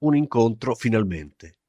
un incontro finalmente.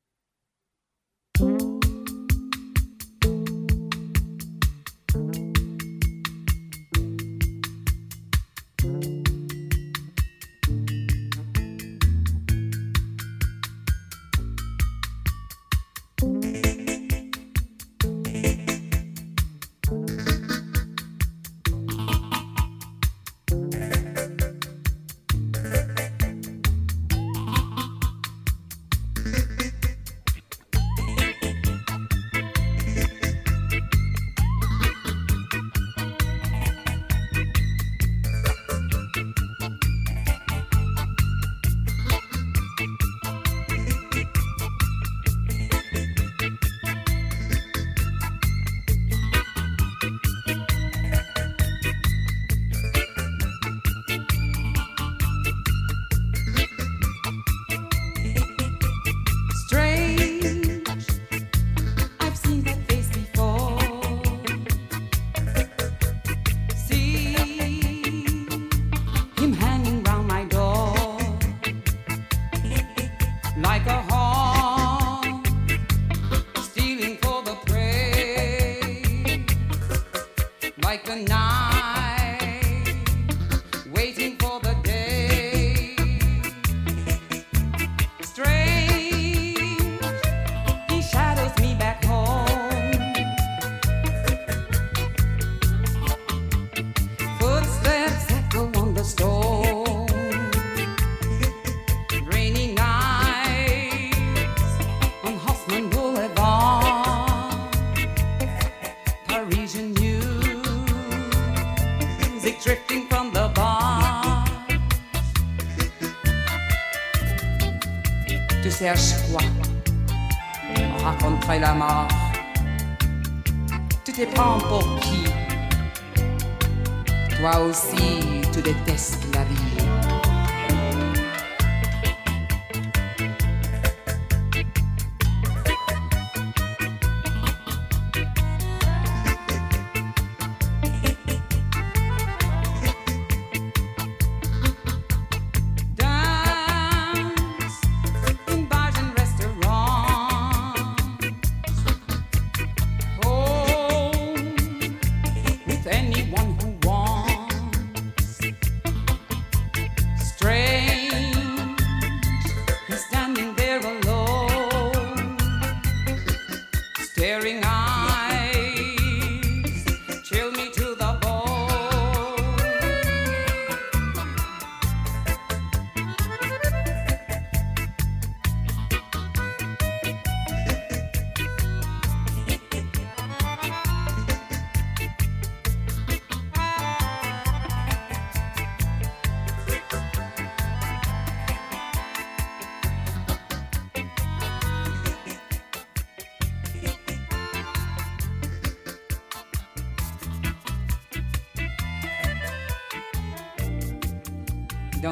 Toi aussi, tu détestes la vie.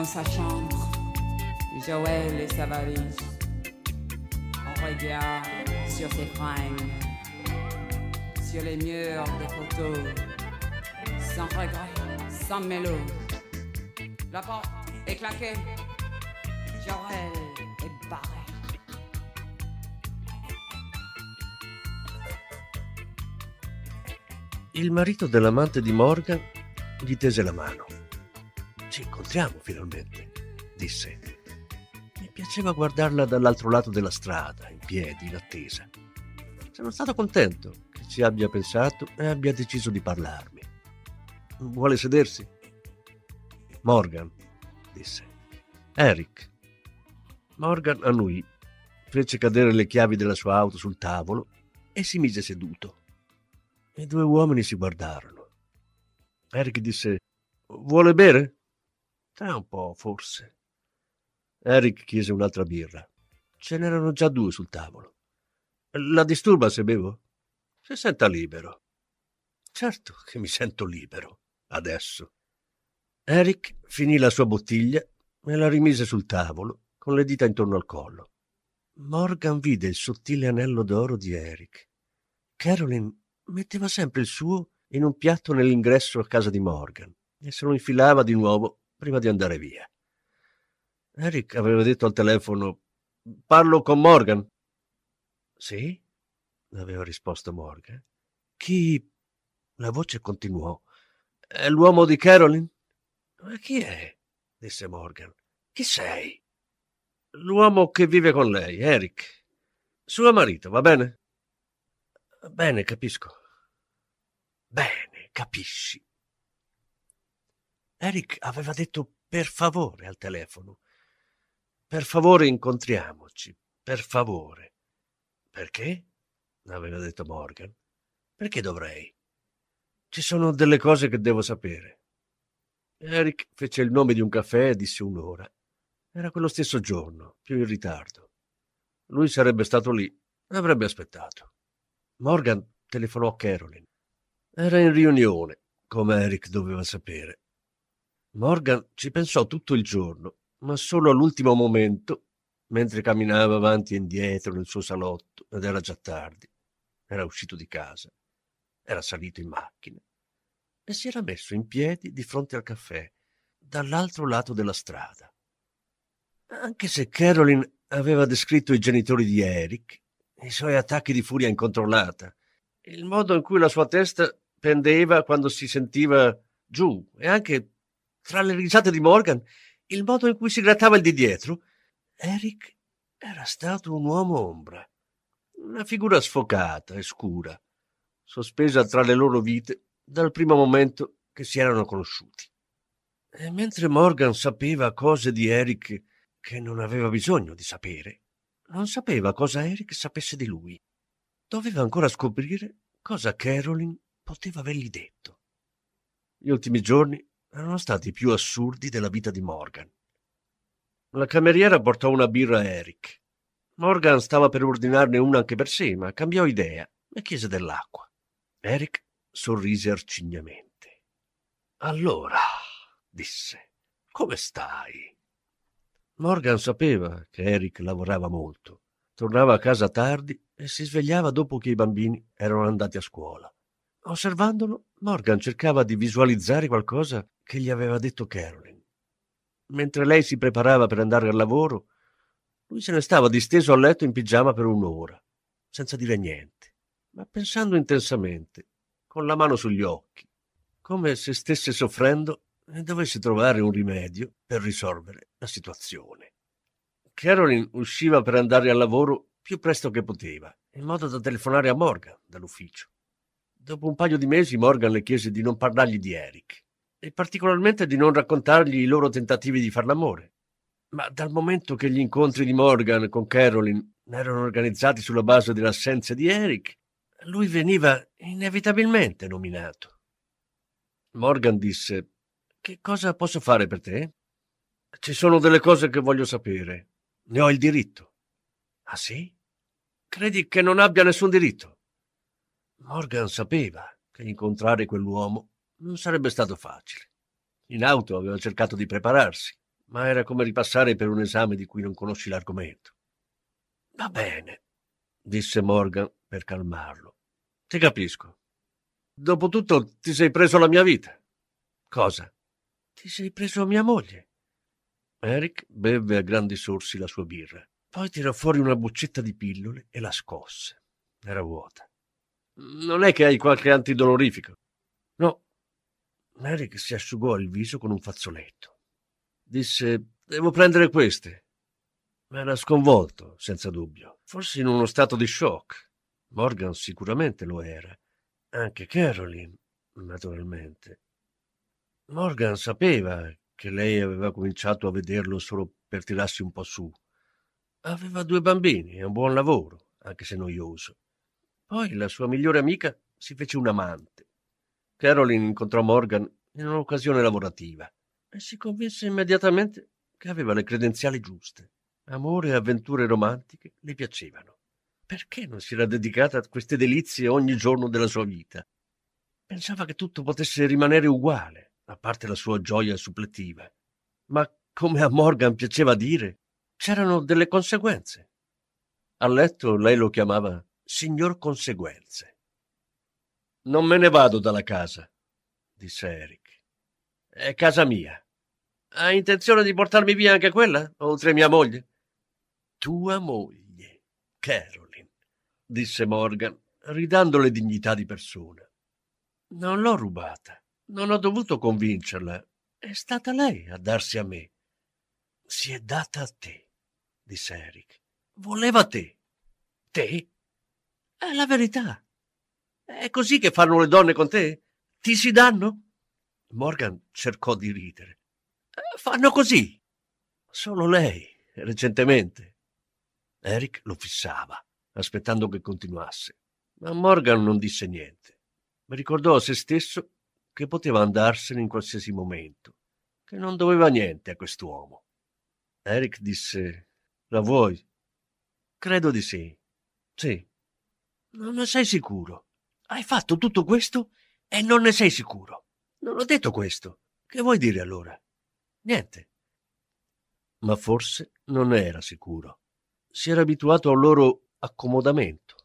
Sa chambre, Joël et sa valise. On regarde sur ses fringues, sur les murs des photos, sans regret, sans mélo. La porte est claquée, Joël est barré. Il marito dell'amante di Morgan gli tese la mano. Incontriamo finalmente, disse. Mi piaceva guardarla dall'altro lato della strada, in piedi, in attesa. Sono stato contento che ci abbia pensato e abbia deciso di parlarmi. Vuole sedersi? Morgan, disse. Eric. Morgan annui, fece cadere le chiavi della sua auto sul tavolo e si mise seduto. I due uomini si guardarono. Eric disse: Vuole bere? Tra un po', forse. Eric chiese un'altra birra. Ce n'erano già due sul tavolo. La disturba se bevo? Si senta libero. Certo che mi sento libero, adesso. Eric finì la sua bottiglia e la rimise sul tavolo, con le dita intorno al collo. Morgan vide il sottile anello d'oro di Eric. Caroline metteva sempre il suo in un piatto nell'ingresso a casa di Morgan e se lo infilava di nuovo prima di andare via. Eric aveva detto al telefono Parlo con Morgan. Sì, aveva risposto Morgan. Chi? La voce continuò. È l'uomo di Caroline? Ma chi è? disse Morgan. Chi sei? L'uomo che vive con lei, Eric. Suo marito, va bene? Bene, capisco. Bene, capisci. Eric aveva detto per favore al telefono. Per favore incontriamoci, per favore. Perché? aveva detto Morgan. Perché dovrei? Ci sono delle cose che devo sapere. Eric fece il nome di un caffè e disse un'ora. Era quello stesso giorno, più in ritardo. Lui sarebbe stato lì, avrebbe aspettato. Morgan telefonò a Caroline. Era in riunione, come Eric doveva sapere. Morgan ci pensò tutto il giorno, ma solo all'ultimo momento, mentre camminava avanti e indietro nel suo salotto ed era già tardi. Era uscito di casa, era salito in macchina e si era messo in piedi di fronte al caffè, dall'altro lato della strada. Anche se Caroline aveva descritto i genitori di Eric, i suoi attacchi di furia incontrollata, il modo in cui la sua testa pendeva quando si sentiva giù e anche tra le risate di Morgan, il modo in cui si grattava il di dietro, Eric era stato un uomo ombra, una figura sfocata e scura, sospesa tra le loro vite dal primo momento che si erano conosciuti. E mentre Morgan sapeva cose di Eric che non aveva bisogno di sapere, non sapeva cosa Eric sapesse di lui. Doveva ancora scoprire cosa Caroline poteva avergli detto. Gli ultimi giorni erano stati più assurdi della vita di Morgan. La cameriera portò una birra a Eric. Morgan stava per ordinarne una anche per sé, ma cambiò idea e chiese dell'acqua. Eric sorrise arcignamente. Allora, disse, come stai? Morgan sapeva che Eric lavorava molto. Tornava a casa tardi e si svegliava dopo che i bambini erano andati a scuola. Osservandolo, Morgan cercava di visualizzare qualcosa che gli aveva detto Caroline. Mentre lei si preparava per andare al lavoro, lui se ne stava disteso a letto in pigiama per un'ora, senza dire niente, ma pensando intensamente, con la mano sugli occhi, come se stesse soffrendo e dovesse trovare un rimedio per risolvere la situazione. Caroline usciva per andare al lavoro più presto che poteva, in modo da telefonare a Morgan dall'ufficio. Dopo un paio di mesi Morgan le chiese di non parlargli di Eric e particolarmente di non raccontargli i loro tentativi di far l'amore. Ma dal momento che gli incontri di Morgan con Caroline erano organizzati sulla base dell'assenza di Eric, lui veniva inevitabilmente nominato. Morgan disse: Che cosa posso fare per te? Ci sono delle cose che voglio sapere. Ne ho il diritto. Ah sì? Credi che non abbia nessun diritto? Morgan sapeva che incontrare quell'uomo non sarebbe stato facile. In auto aveva cercato di prepararsi, ma era come ripassare per un esame di cui non conosci l'argomento. Va bene, disse Morgan per calmarlo. Ti capisco. Dopotutto ti sei preso la mia vita. Cosa? Ti sei preso mia moglie. Eric bevve a grandi sorsi la sua birra. Poi tirò fuori una boccetta di pillole e la scosse. Era vuota. Non è che hai qualche antidolorifico? No. Eric si asciugò il viso con un fazzoletto. Disse: Devo prendere queste. Era sconvolto, senza dubbio. Forse in uno stato di shock. Morgan sicuramente lo era. Anche Caroline, naturalmente. Morgan sapeva che lei aveva cominciato a vederlo solo per tirarsi un po' su. Aveva due bambini e un buon lavoro, anche se noioso. Poi la sua migliore amica si fece un amante. Caroline incontrò Morgan in un'occasione lavorativa e si convinse immediatamente che aveva le credenziali giuste. Amore e avventure romantiche le piacevano. Perché non si era dedicata a queste delizie ogni giorno della sua vita? Pensava che tutto potesse rimanere uguale, a parte la sua gioia suppletiva. Ma, come a Morgan piaceva dire, c'erano delle conseguenze. A letto lei lo chiamava signor conseguenze. Non me ne vado dalla casa, disse Eric. È casa mia. Hai intenzione di portarmi via anche quella, oltre mia moglie? Tua moglie, Caroline, disse Morgan, ridando dignità di persona. Non l'ho rubata, non ho dovuto convincerla. È stata lei a darsi a me. Si è data a te, disse Eric. Voleva te. Te? È la verità. È così che fanno le donne con te? Ti si danno? Morgan cercò di ridere. Fanno così. Solo lei, recentemente. Eric lo fissava, aspettando che continuasse, ma Morgan non disse niente ricordò a se stesso che poteva andarsene in qualsiasi momento, che non doveva niente a quest'uomo. Eric disse: La vuoi? Credo di sì. Sì. Non ne sei sicuro? Hai fatto tutto questo e non ne sei sicuro? Non ho detto questo. Che vuoi dire allora? Niente. Ma forse non era sicuro. Si era abituato al loro accomodamento.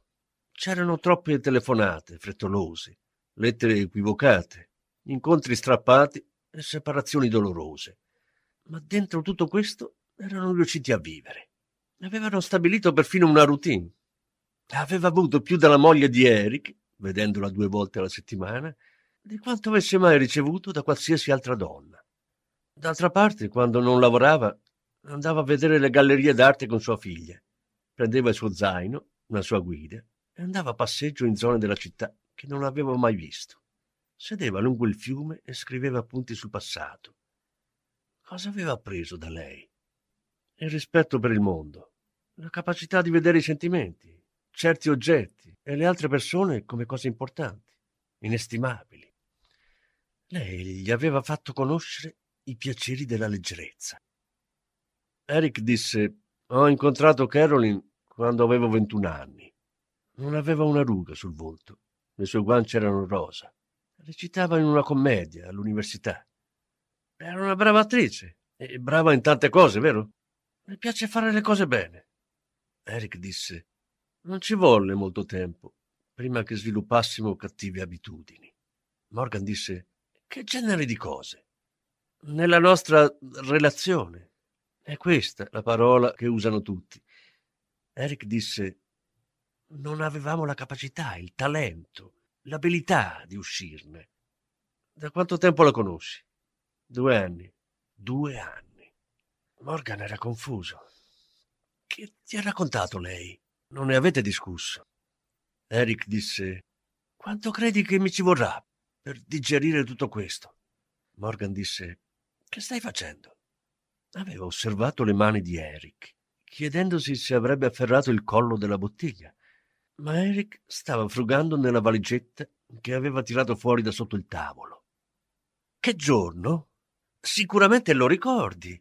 C'erano troppe telefonate frettolose, lettere equivocate, incontri strappati e separazioni dolorose. Ma dentro tutto questo erano riusciti a vivere. Avevano stabilito perfino una routine. Aveva avuto più dalla moglie di Eric, vedendola due volte alla settimana, di quanto avesse mai ricevuto da qualsiasi altra donna. D'altra parte, quando non lavorava, andava a vedere le gallerie d'arte con sua figlia, prendeva il suo zaino, una sua guida, e andava a passeggio in zone della città che non avevo mai visto. Sedeva lungo il fiume e scriveva appunti sul passato. Cosa aveva appreso da lei? Il rispetto per il mondo, la capacità di vedere i sentimenti, certi oggetti e le altre persone come cose importanti, inestimabili. Lei gli aveva fatto conoscere i piaceri della leggerezza. Eric disse: Ho incontrato Caroline quando avevo 21 anni. Non aveva una ruga sul volto le sue guance erano rosa. Recitava in una commedia all'università. Era una brava attrice e brava in tante cose, vero? Le piace fare le cose bene. Eric disse: Non ci volle molto tempo prima che sviluppassimo cattive abitudini. Morgan disse: Che genere di cose? Nella nostra relazione. È questa la parola che usano tutti. Eric disse: non avevamo la capacità, il talento, l'abilità di uscirne. Da quanto tempo la conosci? Due anni. Due anni. Morgan era confuso. Che ti ha raccontato lei? Non ne avete discusso? Eric disse: Quanto credi che mi ci vorrà per digerire tutto questo? Morgan disse: Che stai facendo? Aveva osservato le mani di Eric, chiedendosi se avrebbe afferrato il collo della bottiglia ma Eric stava frugando nella valigetta che aveva tirato fuori da sotto il tavolo. Che giorno? Sicuramente lo ricordi.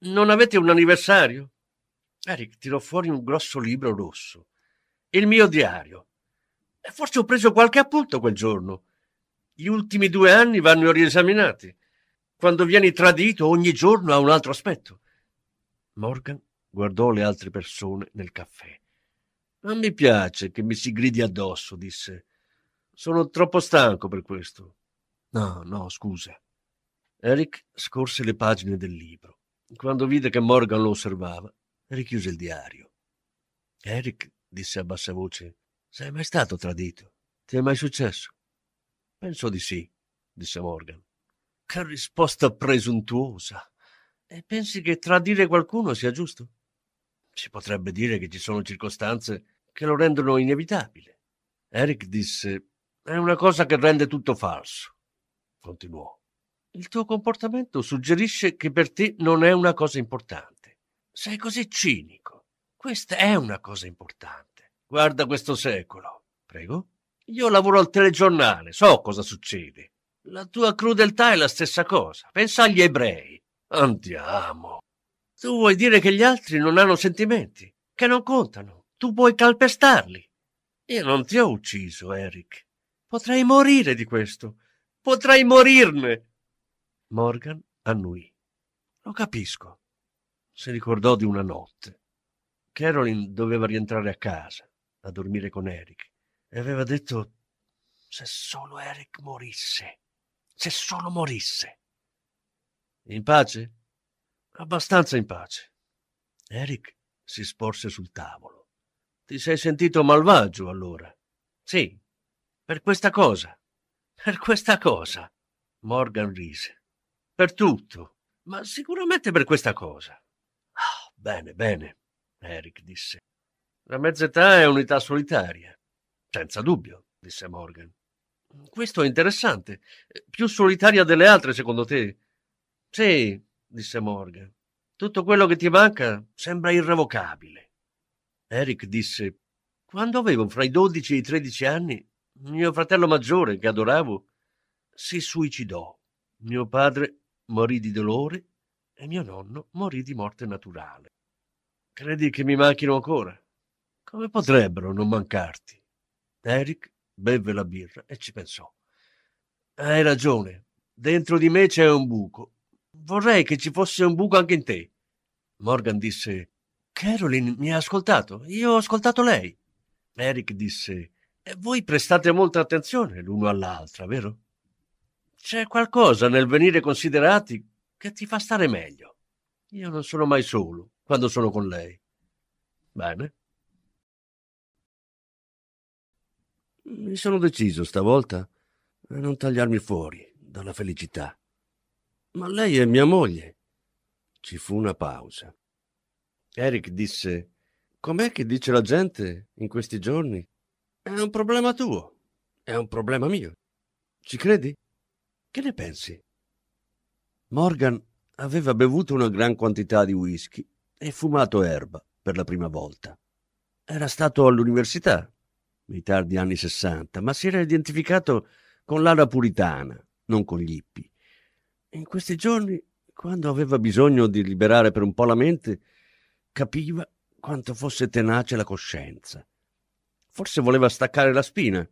Non avete un anniversario? Eric tirò fuori un grosso libro rosso. Il mio diario. E forse ho preso qualche appunto quel giorno. Gli ultimi due anni vanno riesaminati. Quando vieni tradito ogni giorno ha un altro aspetto. Morgan guardò le altre persone nel caffè. Non mi piace che mi si gridi addosso, disse. Sono troppo stanco per questo. No, no, scusa. Eric scorse le pagine del libro. Quando vide che Morgan lo osservava, richiuse il diario. Eric disse a bassa voce: Sei mai stato tradito? Ti è mai successo? Penso di sì, disse Morgan. Che risposta presuntuosa. E pensi che tradire qualcuno sia giusto? Si potrebbe dire che ci sono circostanze che lo rendono inevitabile. Eric disse: È una cosa che rende tutto falso. Continuò. Il tuo comportamento suggerisce che per te non è una cosa importante. Sei così cinico. Questa è una cosa importante. Guarda questo secolo. Prego. Io lavoro al telegiornale, so cosa succede. La tua crudeltà è la stessa cosa. Pensa agli ebrei. Andiamo. Tu vuoi dire che gli altri non hanno sentimenti, che non contano. Tu puoi calpestarli. Io non ti ho ucciso, Eric. Potrei morire di questo. Potrei morirne. Morgan annui. Lo capisco. Si ricordò di una notte. Carolyn doveva rientrare a casa, a dormire con Eric, e aveva detto se solo Eric morisse, se solo morisse. In pace? Abbastanza in pace. Eric si sporse sul tavolo. Ti sei sentito malvagio allora? Sì, per questa cosa. Per questa cosa. Morgan rise. Per tutto, ma sicuramente per questa cosa. Bene, bene, Eric disse. La mezz'età è unità solitaria. Senza dubbio, disse Morgan. Questo è interessante. Più solitaria delle altre, secondo te? Sì, disse Morgan. Tutto quello che ti manca sembra irrevocabile. Eric disse: Quando avevo fra i dodici e i tredici anni, mio fratello maggiore, che adoravo, si suicidò. Mio padre morì di dolore e mio nonno morì di morte naturale. Credi che mi manchino ancora? Come potrebbero non mancarti? Eric bevve la birra e ci pensò. Hai ragione, dentro di me c'è un buco. Vorrei che ci fosse un buco anche in te. Morgan disse: Carolyn mi ha ascoltato, io ho ascoltato lei. Eric disse: voi prestate molta attenzione l'uno all'altra, vero? C'è qualcosa nel venire considerati che ti fa stare meglio. Io non sono mai solo quando sono con lei. Bene. Mi sono deciso stavolta a non tagliarmi fuori dalla felicità. Ma lei è mia moglie. Ci fu una pausa. Eric disse: Com'è che dice la gente in questi giorni? È un problema tuo. È un problema mio. Ci credi? Che ne pensi? Morgan aveva bevuto una gran quantità di whisky e fumato erba per la prima volta. Era stato all'università nei tardi anni sessanta, ma si era identificato con l'ala puritana, non con gli hippie. In questi giorni, quando aveva bisogno di liberare per un po' la mente, capiva quanto fosse tenace la coscienza. Forse voleva staccare la spina,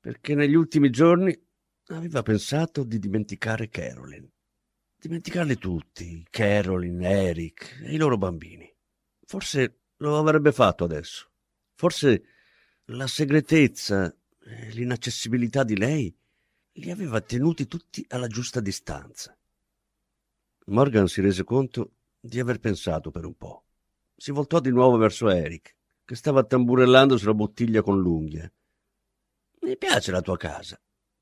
perché negli ultimi giorni aveva pensato di dimenticare Carolyn. Dimenticarli tutti, Carolyn, Eric e i loro bambini. Forse lo avrebbe fatto adesso. Forse la segretezza e l'inaccessibilità di lei li aveva tenuti tutti alla giusta distanza. Morgan si rese conto di aver pensato per un po'. Si voltò di nuovo verso Eric, che stava tamburellando sulla bottiglia con l'unghia. Mi piace la tua casa,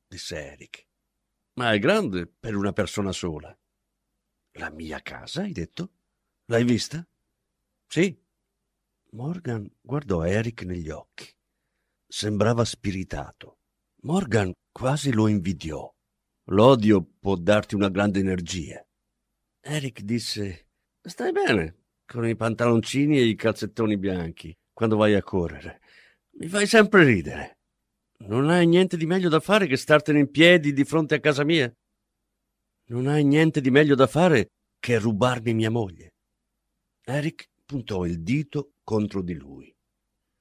disse Eric. Ma è grande per una persona sola. La mia casa, hai detto? L'hai vista? Sì. Morgan guardò Eric negli occhi. Sembrava spiritato. Morgan quasi lo invidiò. L'odio può darti una grande energia. Eric disse: Stai bene con i pantaloncini e i calzettoni bianchi quando vai a correre. Mi fai sempre ridere. Non hai niente di meglio da fare che startene in piedi di fronte a casa mia? Non hai niente di meglio da fare che rubarmi mia moglie? Eric puntò il dito contro di lui.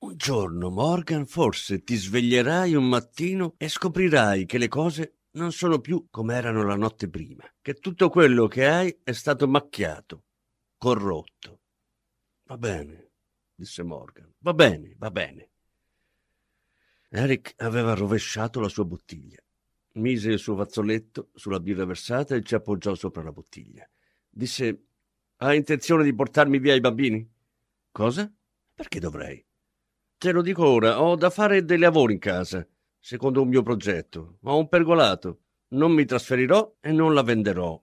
Un giorno, Morgan, forse ti sveglierai un mattino e scoprirai che le cose non sono più come erano la notte prima, che tutto quello che hai è stato macchiato, corrotto. Va bene, disse Morgan. Va bene, va bene. Eric aveva rovesciato la sua bottiglia. Mise il suo fazzoletto sulla birra versata e ci appoggiò sopra la bottiglia. Disse: Hai intenzione di portarmi via i bambini? Cosa? Perché dovrei? Te lo dico ora, ho da fare dei lavori in casa, secondo un mio progetto. Ho un pergolato. Non mi trasferirò e non la venderò.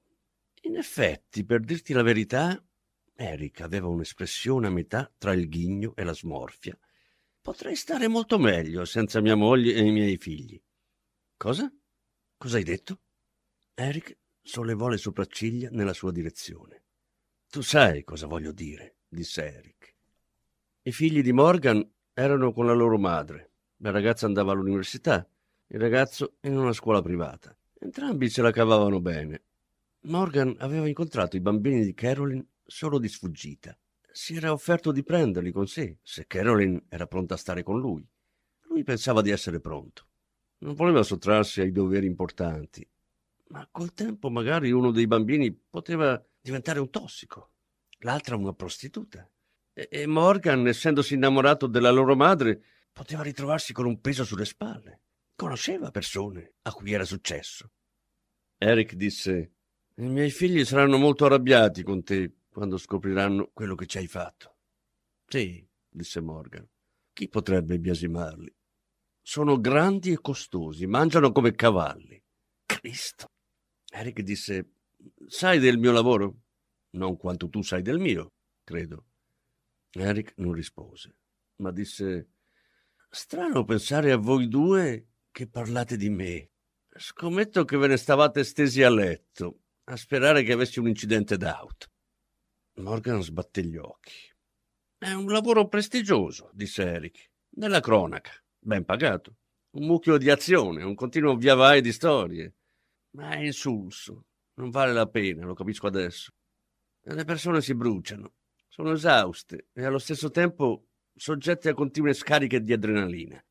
In effetti, per dirti la verità, Eric aveva un'espressione a metà tra il ghigno e la smorfia Potrei stare molto meglio senza mia moglie e i miei figli. Cosa? Cosa hai detto? Eric sollevò le sopracciglia nella sua direzione. Tu sai cosa voglio dire, disse Eric. I figli di Morgan erano con la loro madre. La ragazza andava all'università, il ragazzo in una scuola privata. Entrambi se la cavavano bene. Morgan aveva incontrato i bambini di Carolyn solo di sfuggita. Si era offerto di prenderli con sé, se Caroline era pronta a stare con lui. Lui pensava di essere pronto. Non voleva sottrarsi ai doveri importanti, ma col tempo magari uno dei bambini poteva diventare un tossico, l'altra una prostituta. E, e Morgan, essendosi innamorato della loro madre, poteva ritrovarsi con un peso sulle spalle. Conosceva persone a cui era successo. Eric disse: I miei figli saranno molto arrabbiati con te quando scopriranno quello che ci hai fatto. Sì, disse Morgan. Chi potrebbe biasimarli? Sono grandi e costosi, mangiano come cavalli. Cristo! Eric disse: Sai del mio lavoro? Non quanto tu sai del mio, credo. Eric non rispose, ma disse: Strano pensare a voi due che parlate di me. Scommetto che ve ne stavate stesi a letto, a sperare che avessi un incidente d'auto. Morgan sbatté gli occhi. È un lavoro prestigioso, disse Eric. Nella cronaca, ben pagato. Un mucchio di azione, un continuo via vai di storie. Ma è insulso. Non vale la pena, lo capisco adesso. Le persone si bruciano, sono esauste e allo stesso tempo soggette a continue scariche di adrenalina.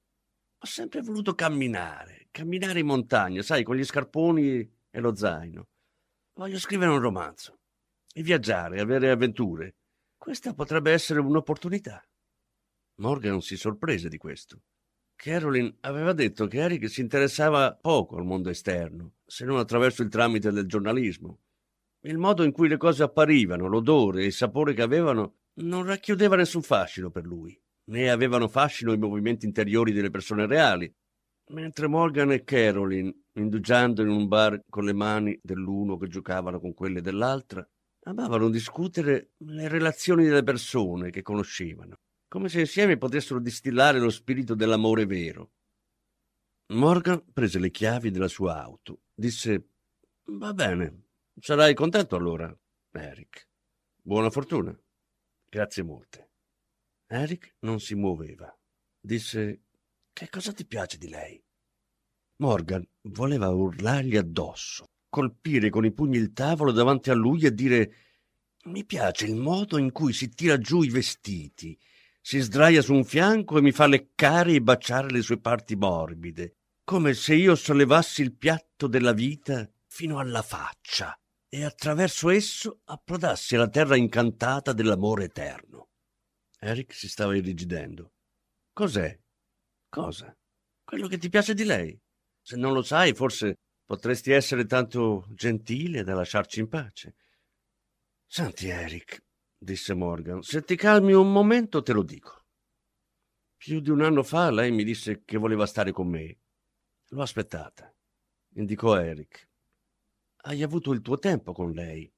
Ho sempre voluto camminare, camminare in montagna, sai, con gli scarponi e lo zaino. Voglio scrivere un romanzo e viaggiare, avere avventure. Questa potrebbe essere un'opportunità. Morgan si sorprese di questo. Caroline aveva detto che Eric si interessava poco al mondo esterno, se non attraverso il tramite del giornalismo. Il modo in cui le cose apparivano, l'odore e il sapore che avevano, non racchiudeva nessun fascino per lui né avevano fascino i movimenti interiori delle persone reali, mentre Morgan e Caroline, indugiando in un bar con le mani dell'uno che giocavano con quelle dell'altra, amavano discutere le relazioni delle persone che conoscevano, come se insieme potessero distillare lo spirito dell'amore vero. Morgan prese le chiavi della sua auto, disse Va bene, sarai contento allora, Eric. Buona fortuna. Grazie molte. Eric non si muoveva. Disse: Che cosa ti piace di lei? Morgan voleva urlargli addosso, colpire con i pugni il tavolo davanti a lui e dire: Mi piace il modo in cui si tira giù i vestiti, si sdraia su un fianco e mi fa leccare e baciare le sue parti morbide, come se io sollevassi il piatto della vita fino alla faccia e attraverso esso approdassi alla terra incantata dell'amore eterno. Eric si stava irrigidendo. Cos'è? Cosa? Quello che ti piace di lei. Se non lo sai, forse potresti essere tanto gentile da lasciarci in pace. Senti, Eric, disse Morgan, se ti calmi un momento te lo dico. Più di un anno fa lei mi disse che voleva stare con me. L'ho aspettata, indicò Eric. Hai avuto il tuo tempo con lei.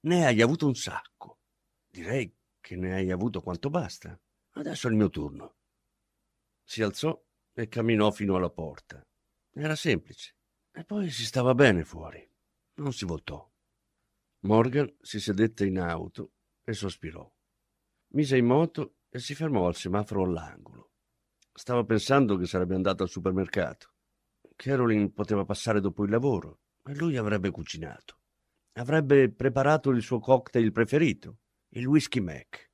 Ne hai avuto un sacco. Direi che ne hai avuto quanto basta. Adesso è il mio turno. Si alzò e camminò fino alla porta. Era semplice. E poi si stava bene fuori. Non si voltò. Morgan si sedette in auto e sospirò. Mise in moto e si fermò al semaforo all'angolo. Stava pensando che sarebbe andato al supermercato. Caroline poteva passare dopo il lavoro e lui avrebbe cucinato. Avrebbe preparato il suo cocktail preferito il whisky Mac.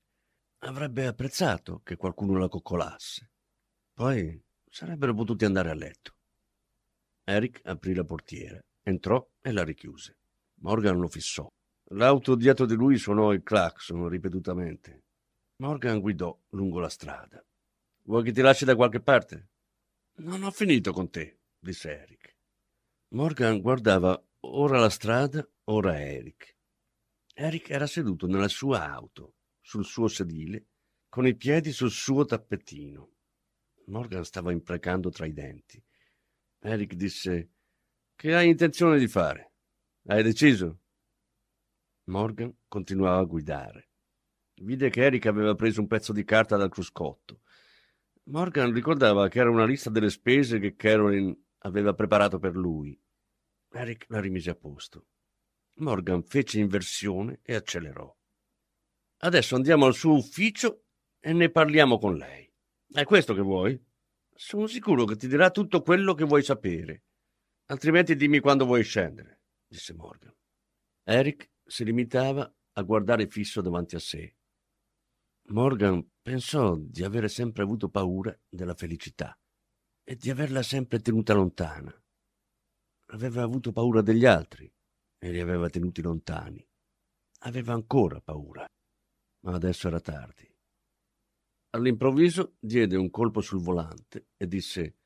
Avrebbe apprezzato che qualcuno la coccolasse. Poi sarebbero potuti andare a letto. Eric aprì la portiera, entrò e la richiuse. Morgan lo fissò. L'auto dietro di lui suonò il clacson ripetutamente. Morgan guidò lungo la strada. Vuoi che ti lasci da qualche parte? Non ho finito con te, disse Eric. Morgan guardava ora la strada, ora Eric. Eric era seduto nella sua auto, sul suo sedile, con i piedi sul suo tappetino. Morgan stava imprecando tra i denti. Eric disse: Che hai intenzione di fare? Hai deciso? Morgan continuava a guidare. Vide che Eric aveva preso un pezzo di carta dal cruscotto. Morgan ricordava che era una lista delle spese che Caroline aveva preparato per lui. Eric la rimise a posto. Morgan fece inversione e accelerò. Adesso andiamo al suo ufficio e ne parliamo con lei. È questo che vuoi? Sono sicuro che ti dirà tutto quello che vuoi sapere. Altrimenti dimmi quando vuoi scendere, disse Morgan. Eric si limitava a guardare fisso davanti a sé. Morgan pensò di avere sempre avuto paura della felicità e di averla sempre tenuta lontana. Aveva avuto paura degli altri e li aveva tenuti lontani. Aveva ancora paura, ma adesso era tardi. All'improvviso diede un colpo sul volante e disse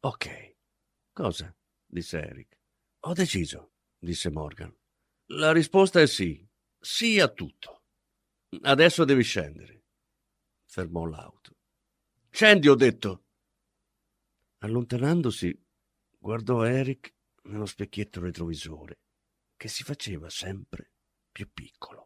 Ok. Cosa? disse Eric. Ho deciso, disse Morgan. La risposta è sì. Sì a tutto. Adesso devi scendere. Fermò l'auto. Scendi, ho detto. Allontanandosi, guardò Eric nello specchietto retrovisore, che si faceva sempre più piccolo.